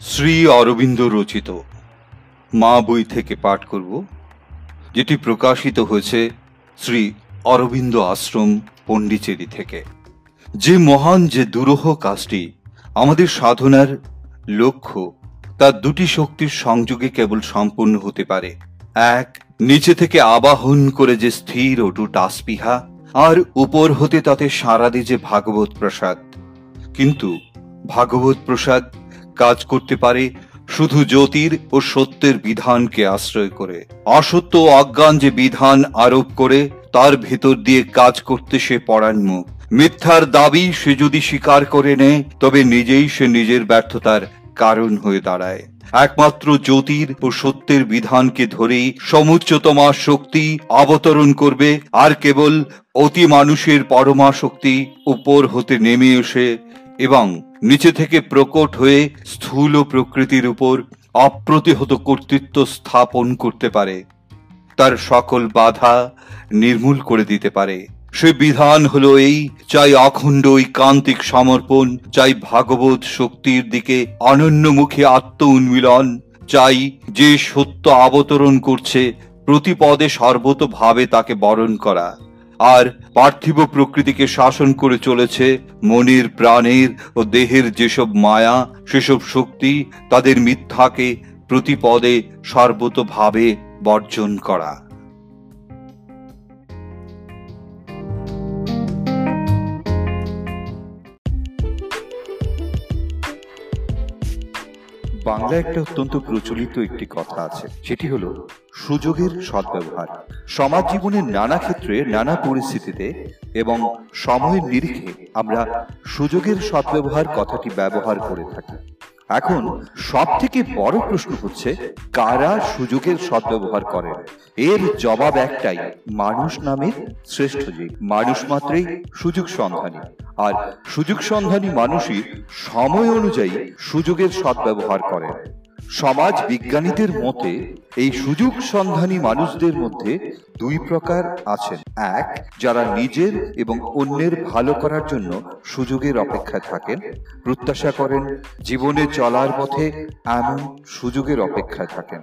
শ্রী অরবিন্দ রচিত মা বই থেকে পাঠ করব, যেটি প্রকাশিত হয়েছে শ্রী অরবিন্দ আশ্রম, পণ্ডিচেরি থেকে। যে মহান, যে দুরূহ কাজটি আমাদের সাধনার লক্ষ্য, তার দুটি শক্তির সংযোগে কেবল সম্পূর্ণ হতে পারে। এক, নিচে থেকে আবাহন করে যে স্থির অটুট আসপিহা, আর উপর হতে তাতে সারাদি যে ভাগবত প্রসাদ। কিন্তু ভাগবত প্রসাদ কাজ করতে পারে, শুধু জ্যোতির ও সত্যের বিধানকে আশ্রয় করে। অসত্য অজ্ঞান যে বিধান আরোপ করে, তার ভেতর দিয়ে কাজ করতে সে পড়ান্মুখ মিথ্যার দাবি সে যদি স্বীকার করে নেয়, তবে নিজেই সে নিজের ব্যর্থতার কারণ হয়ে দাঁড়ায়। একমাত্র জ্যোতির ও সত্যের বিধানকে ধরেই সমুচ্চতমা শক্তি অবতরণ করবে, আর কেবল অতি মানুষের পরমা শক্তি উপর হতে নেমে এসে এবং নিচে থেকে প্রকট হয়ে স্থূল প্রকৃতির উপর অপ্রতিহত কর্তৃত্ব স্থাপন করতে পারে। তার সকল বাধা নির্মূল করে দিতে পারে। সে বিধান হলো এই, চাই অখণ্ড ওই ঐকান্তিক সমর্পণ, চাই ভাগবত শক্তির দিকে অনন্যমুখী আত্ম উন্মিলন চাই যে সত্য অবতরণ করছে, প্রতিপদে সর্বতভাবে তাকে বরণ করা। আর পার্থিব প্রকৃতিকে শাসন করে চলেছে মনের প্রাণের ও দেহের যেসব মায়া, সেসব শক্তি তাদের মিথ্যাকে প্রতিপদে সর্বতভাবে বর্জন করা। বাংলায় একটা অত্যন্ত প্রচলিত একটি কথা আছে। সেটি হলো, সুযোগের সদ্ব্যবহার। সমাজ জীবনের নানা ক্ষেত্রে নানা পরিস্থিতিতে এবং সময়ের নিরিখে আমরা সুযোগের সদ্ব্যবহার কথাটি ব্যবহার করে থাকি। এখন সব থেকে বড় প্রশ্ন হচ্ছে, কারা সুযোগের সদ্ব্যবহার করেন এর জবাব একটাই, মানুষ নামের শ্রেষ্ঠ যে, মানুষ মাত্রই সুযোগ সন্ধানী। আর সুযোগ সন্ধানী মানুষই সময় অনুযায়ী সুযোগের সদ্ব্যবহার করেন সমাজ বিজ্ঞানীদের মতে, এই সুযোগ সন্ধানী মানুষদের মধ্যে দুই প্রকার আছেন। এক, যারা নিজের এবং অন্যের ভালো করার জন্য সুযোগের অপেক্ষায় থাকেন। প্রত্যাশা করেন, জীবনে চলার পথে এমন সুযোগের অপেক্ষায় থাকেন।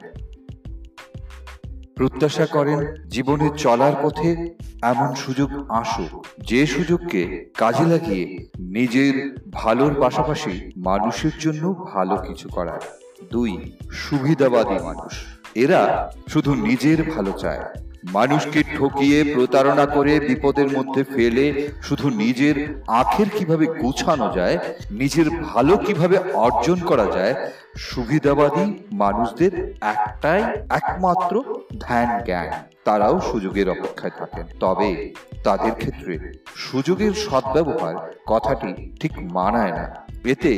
প্রত্যাশা করেন, জীবনে চলার পথে এমন সুযোগ আসুক। যে সুযোগকে কাজে লাগিয়ে নিজের ভালোর পাশাপাশি মানুষের জন্য ভালো কিছু করার। দুই, সুবিধাবাদী মানুষ। এরা শুধু নিজের ভালো চায়। মানুষকে ঠকিয়ে প্রতারণা করে বিপদের মধ্যে ফেলে শুধু নিজের আখের কীভাবে গুছানো যায়, নিজের ভালো কীভাবে অর্জন করা যায়, সুবিধাবাদী মানুষদের একটাই একমাত্র ধ্যান জ্ঞান তারাও সুযোগের অপেক্ষায় থাকেন। তবে তাদের ক্ষেত্রে সুযোগের সদ্ব্যবহার কথাটি ঠিক মানায় না। এতে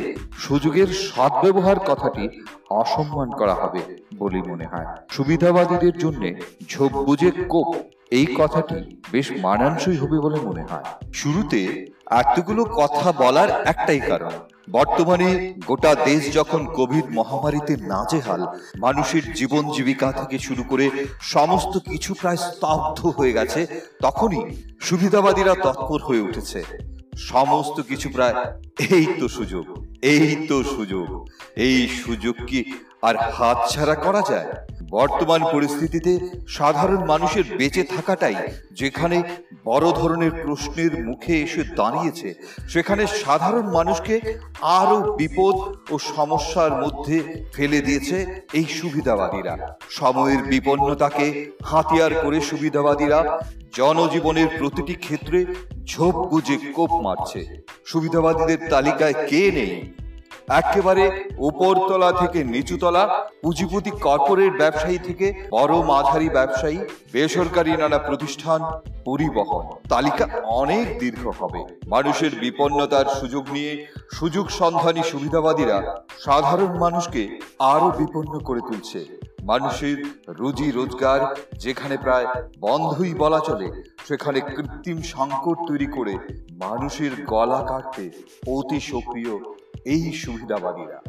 সুযোগের সদ্ব্যবহার কথাটি অসম্মান করা হবে বলে মনে হয়। সুবিধাবাদীদের জন্য ঝোপ বুঝে কোপ, এই কথাটি বেশ মানানসই হবে বলে মনে হয়। শুরুতে এতগুলো কথা বলার একটাই কারণ, বর্তমানে গোটা দেশ যখন কোভিড মহামারীতে নাজেহাল, মানুষের জীবন জীবিকা থেকে শুরু করে সমস্ত কিছু প্রায় স্তব্ধ হয়ে গেছে, তখনই সুবিধাবাদীরা তৎপর হয়ে উঠেছে। সমস্ত কিছু প্রায় এই তো সুযোগ, এই তো সুযোগ, এই সুযোগ কি আর হাতছাড়া করা যায়? বর্তমান পরিস্থিতিতে সাধারণ মানুষের বেঁচে থাকাটাই যেখানে বড় ধরনের প্রশ্নের মুখে এসে দাঁড়িয়েছে, সেখানে সাধারণ মানুষকে আরও বিপদ ও সমস্যার মধ্যে ফেলে দিয়েছে এই সুবিধাবাদীরা। সময়ের বিপন্নতাকে হাতিয়ার করে সুবিধাবাদীরা জনজীবনের প্রতিটি ক্ষেত্রে ঝোপ গুজে কোপ মারছে। সুবিধাবাদীদের তালিকায় কে নেই? একেবারে উপরতলা থেকে নিচুতলা, পুঁজিপতি কর্পোরেট ব্যবসায়ী থেকে বড় মাঝারি ব্যবসায়ী, বেসরকারি নানা প্রতিষ্ঠান, পরিবহন। তালিকা অনেক দীর্ঘ হবে। মানুষের বিপন্নতার সুযোগ নিয়ে সুযোগ সন্ধানী সুবিধাবাদীরা সাধারণ মানুষকে আরও বিপন্ন করে তুলছে। মানুষের রুজি রোজগার যেখানে প্রায় বন্ধই বলা চলে, সেখানে কৃত্রিম সংকট তৈরি করে মানুষের গলা কাটতে অতি সক্রিয় এই সুবিধাবাদীরা।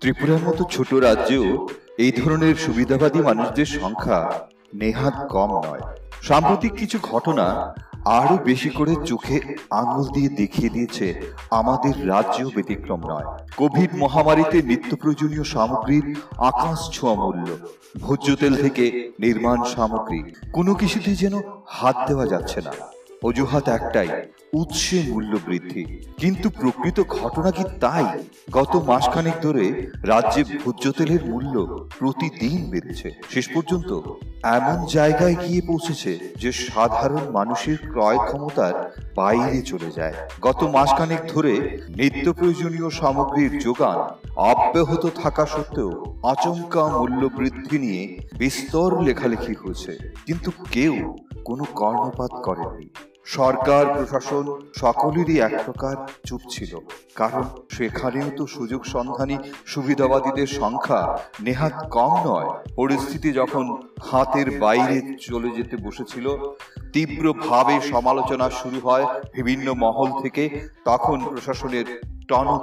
ত্রিপুরার মতো ছোট রাজ্যেও এই ধরনের সুবিধাবাদী মানুষদের সংখ্যা নেহাত কম নয়। সাম্প্রতিক কিছু ঘটনা আরও বেশি করে চোখে আঙুল দিয়ে দেখিয়ে দিয়েছে আমাদের রাজ্য ব্যতিক্রম নয়। কোভিড মহামারীতে নিত্য প্রয়োজনীয় সামগ্রীর আকাশ ছোঁয়া মূল্য ভোজ্য তেল থেকে নির্মাণ সামগ্রী, কোনো কিছুতেই যেন হাত দেওয়া যাচ্ছে না। অজুহাত একটাই, উৎসে মূল্য বৃদ্ধি। কিন্তু প্রকৃত ঘটনা কি তাই? গত মাসখানেক ধরে রাজ্যে ভোজ্য তেলের মূল্য প্রতিদিন বেড়েছে। শেষ পর্যন্ত এমন জায়গায় গিয়ে পৌঁছেছে যে সাধারণ মানুষের ক্রয় ক্ষমতার বাইরে চলে যায়। গত মাসখানেক ধরে নিত্য প্রয়োজনীয় সামগ্রীর যোগান অব্যাহত থাকা সত্ত্বেও আচমকা মূল্য বৃদ্ধি নিয়ে বিস্তর লেখালেখি হয়েছে। কিন্তু কেউ কোনো কর্ণপাত করেনি সরকার, প্রশাসন সকলেরই এক প্রকার চুপ ছিল। কারণ সেখানেও তো সুযোগ সন্ধানী সুবিধাবাদীদের সংখ্যা নেহাত কম নয়। পরিস্থিতি যখন হাতের বাইরে চলে যেতে বসেছিল, তীব্রভাবে সমালোচনা শুরু হয় বিভিন্ন মহল থেকে। তখন প্রশাসনের টনক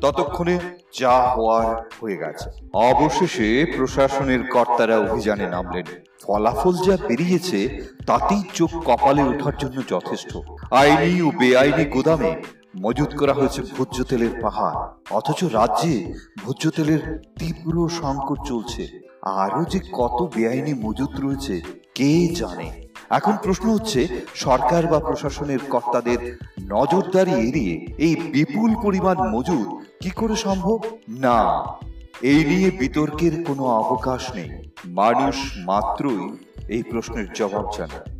ততক্ষণে যা হওয়ার হয়ে গেছে। অবশেষে প্রশাসনের কর্তারা অভিযানে নামলেন। ফলাফল যা বেরিয়েছে, তাতেই চোখ কপালে ওঠার জন্য যথেষ্ট। আইনি ও বেআইনি গোদামে মজুত করা হয়েছে ভোজ্য তেলের পাহাড়। অথচ রাজ্যে ভোজ্য তেলের তীব্র সংকট চলছে। আরও যে কত বেআইনি মজুত রয়েছে, কে জানে? এখন প্রশ্ন হচ্ছে, সরকার বা প্রশাসনের কর্তাদের নজরদারি এড়িয়ে এই বিপুল পরিমাণ মজুদ কি করে সম্ভব? না, এই নিয়ে বিতর্কের কোনো অবকাশ নেই। মানুষ মাত্রই এই প্রশ্নের জবাব জানে।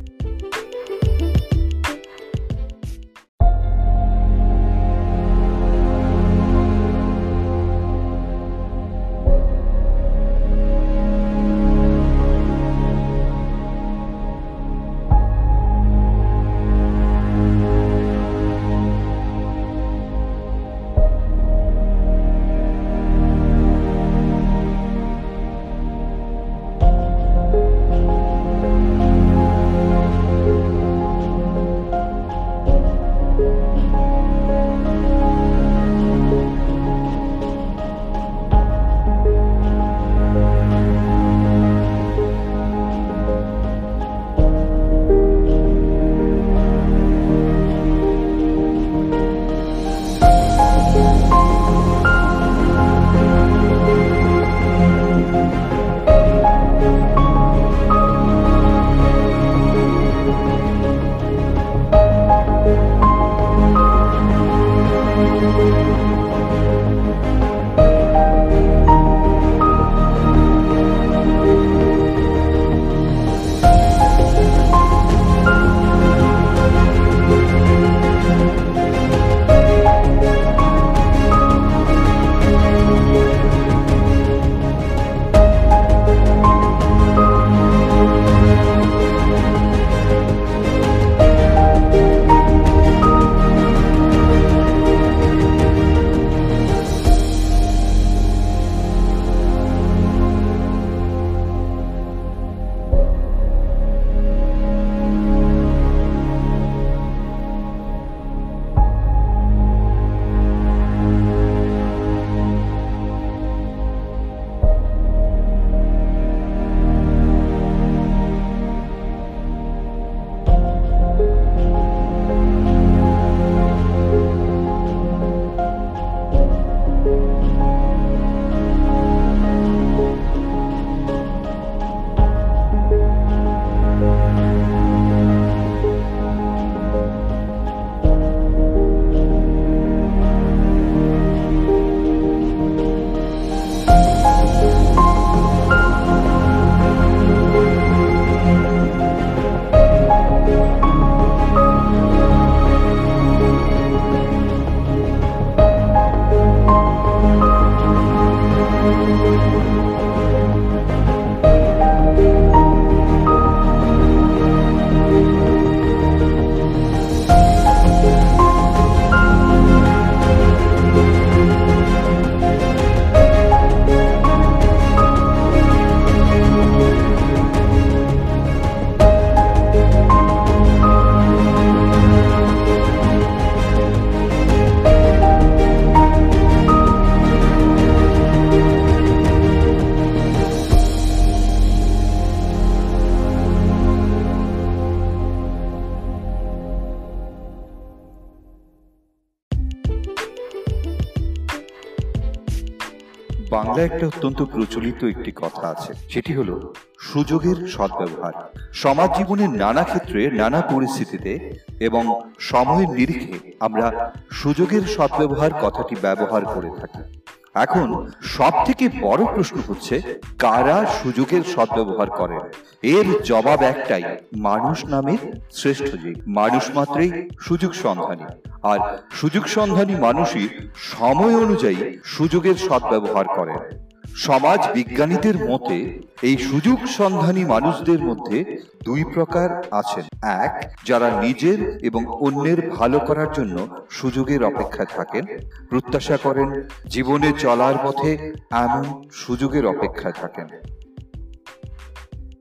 বাংলা একটা অত্যন্ত প্রচলিত একটি কথা আছে। সেটি হলো, সুযোগের সদ্ব্যবহার। সমাজ জীবনের নানা ক্ষেত্রে নানা পরিস্থিতিতে এবং সময়ের নিরিখে আমরা সুযোগের সদ্ব্যবহার কথাটি ব্যবহার করে থাকি। এখন সব থেকে বড় প্রশ্ন হচ্ছে, কারা সুযোগের সদ্ব্যবহার করেন এর জবাব একটাই, মানুষ নামের শ্রেষ্ঠ যে, মানুষ মাত্রই সুযোগ সন্ধানী। আর সুযোগ সন্ধানী মানুষই সময় অনুযায়ী সুযোগের সদ্ব্যবহার করেন সমাজ বিজ্ঞানীদের মতে, এই সুযোগ সন্ধানী মানুষদের মধ্যে দুই প্রকার আছেন। এক, যারা নিজের এবং অন্যের ভালো করার জন্য সুযোগের অপেক্ষায় থাকেন, প্রত্যাশা করেন, জীবনে চলার পথে এমন সুযোগের অপেক্ষায় থাকেন।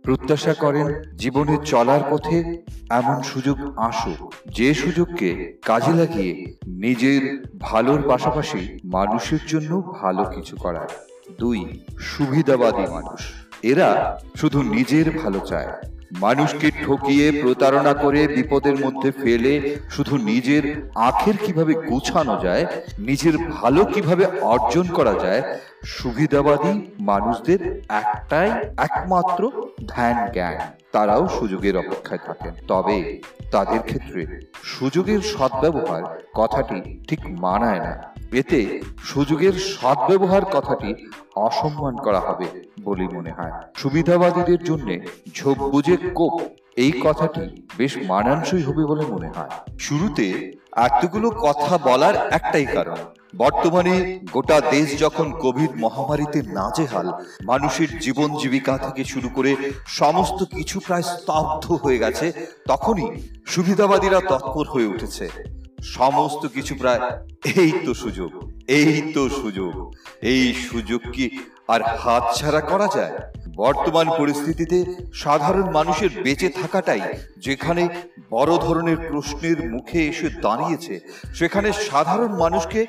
প্রত্যাশা করেন, জীবনে চলার পথে এমন সুযোগ আসুক, যে সুযোগকে কাজে লাগিয়ে নিজের ভালোর পাশাপাশি মানুষের জন্য ভালো কিছু করার। দুই, সুবিধাবাদী মানুষ। এরা শুধু নিজের ভালো চায়। মানুষকে ঠকিয়ে প্রতারণা করে বিপদের মধ্যে ফেলে শুধু নিজের আখের কীভাবে গুছানো যায়, নিজের ভালো কীভাবে অর্জন করা যায়, সুবিধাবাদী মানুষদের একটাই একমাত্র ধ্যান জ্ঞান। তারাও সুযোগের অপেক্ষায় থাকেন। তবে তাদের ক্ষেত্রে সুযোগের সদ্ব্যবহার কথাটি ঠিক মানায় না। এতে সুযোগের সদ্ব্যবহার কথাটি অসম্মান করা হবে বলে মনে হয়। সুবিধাবাদীদের জন্য ঝোপ বুঝে কোপ, এই কথাটি বেশ মানানসই হবে বলে মনে হয়। শুরুতে এতগুলো কথা বলার একটাই কারণ বর্তমানে গোটা দেশ যখন কোভিড মহামারীতে নাজেহাল, মানুষের জীবন জীবিকা থেকে শুরু করে সমস্ত কিছু প্রায় স্তব্ধ হয়ে গেছে, তখনই সুবিধাবাদীরা তৎপর হয়ে উঠেছে। সমস্ত কিছু প্রায় এই তো সুযোগ, এই তো সুযোগ, এই সুযোগ কি আর হাতছাড়া করা যায়। বর্তমান পরিস্থিতিতে সাধারণ মানুষের বেঁচে থাকাটাই যেখানে বড় ধরনের প্রশ্নের মুখে এসে দাঁড়িয়েছে, সেখানে সাধারণ মানুষকে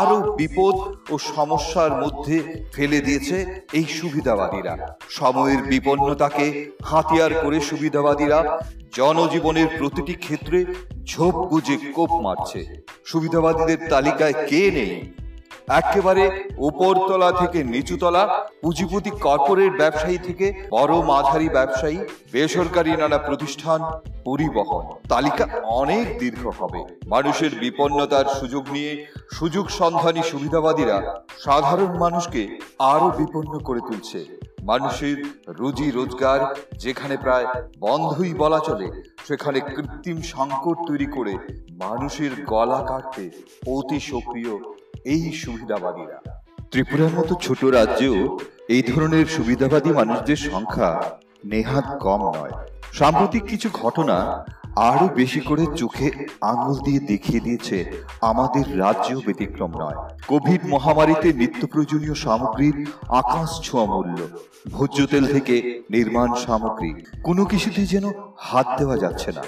আরও বিপদ ও সমস্যার মধ্যে ফেলে দিয়েছে এই সুবিধাবাদীরা। সময়ের বিপন্নতাকে হাতিয়ার করে সুবিধাবাদীরা জনজীবনের প্রতিটি ক্ষেত্রে ঝোপ বুঝে কোপ মারছে। সুবিধাবাদীদের তালিকায় কে নেই? একেবারে উপরতলা থেকে নিচুতলা, পুঁজিপতি কর্পোরেট ব্যবসায়ী থেকে বড় মাঝারি ব্যবসায়ী, বেসরকারি নানা প্রতিষ্ঠান, পরিবহন। তালিকা অনেক দীর্ঘ হবে। মানুষের বিপন্নতার সুযোগ নিয়ে সুযোগ সন্ধানী সুবিধাবাদীরা সাধারণ মানুষকে আরও বিপন্ন করে তুলছে। মানুষের রুজি রোজগার যেখানে প্রায় বন্ধই বলা চলে, সেখানে কৃত্রিম সংকট তৈরি করে মানুষের গলা কাটতে অতি সক্রিয় এই সুবিধাবাদীরা। ত্রিপুরার মতো ছোট রাজ্যেও এই ধরনের সুবিধাবাদী মানুষদের সংখ্যা নেহাত কম নয়। সাম্প্রতিক কিছু ঘটনা আরও বেশি করে চোখে আঙুল দিয়ে দেখিয়ে দিয়েছে আমাদের রাজ্যেও ব্যতিক্রম নয়। কোভিড মহামারীতে নিত্য প্রয়োজনীয় সামগ্রীর আকাশ ছোঁয়া মূল্য, ভোজ্য তেল থেকে নির্মাণ সামগ্রী, কোনো কিছুতেই যেন হাত দেওয়া যাচ্ছে না।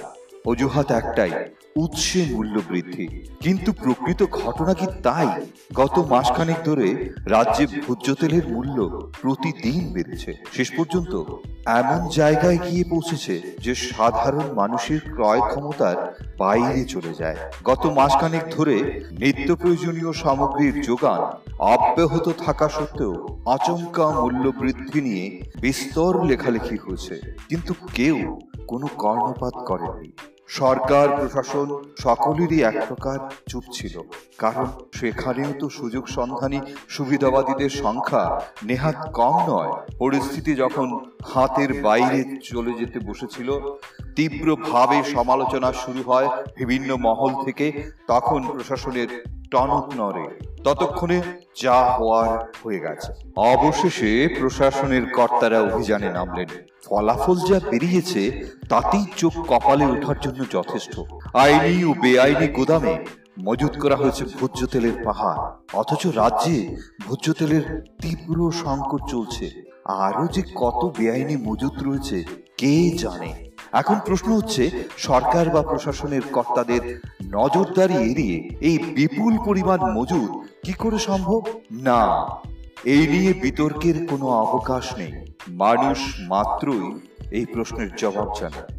অজুহাত একটাই, উৎসে মূল্য বৃদ্ধি। কিন্তু প্রকৃত ঘটনা কি তাই? গত মাসখানেক ধরে রাজ্যে ভোজ্য তেলের মূল্য প্রতিদিন বেড়েছে। শেষ পর্যন্ত এমন জায়গায় গিয়ে পৌঁছেছে যে সাধারণ মানুষের ক্রয় ক্ষমতার বাইরে চলে যায়। গত মাসখানেক ধরে নিত্য প্রয়োজনীয় সামগ্রীর যোগান অব্যাহত থাকা সত্ত্বেও আচমকা মূল্য বৃদ্ধি নিয়ে বিস্তর লেখালেখি হয়েছে। কিন্তু কেউ কোনো কর্ণপাত করেনি সরকার, প্রশাসন সকলেরই এক প্রকার চুপ ছিল। কারণ সেখানেও তো সুযোগ সন্ধানী সুবিধাবাদীদের সংখ্যা নেহাত কম নয়। পরিস্থিতি যখন হাতের বাইরে চলে যেতে বসেছিল তীব্রভাবে সমালোচনা শুরু হয় বিভিন্ন মহল থেকে, তখন প্রশাসনের টনক নড়ে। ততক্ষণে যা হওয়ার হয়ে গেছে। অবশেষে প্রশাসনের কর্তারা অভিযানে নামলেন। ফলাফল যা বেরিয়েছে, তাতেই চোখ কপালে ওঠার জন্য যথেষ্ট। আইনি ও বেআইনি গোদামে মজুত করা হয়েছে ভোজ্য তেলের পাহাড়। অথচ রাজ্যে ভোজ্য তেলের তীব্র সংকট চলছে। আরও যে কত বেআইনি মজুত রয়েছে, কে জানে? এখন প্রশ্ন হচ্ছে, সরকার বা প্রশাসনের কর্তাদের নজরদারি এড়িয়ে এই বিপুল পরিমাণ মজুদ কি করে সম্ভব? না, এই নিয়ে বিতর্কের কোনো অবকাশ নেই। মানুষ মাত্রই এই প্রশ্নের জবাব জানে।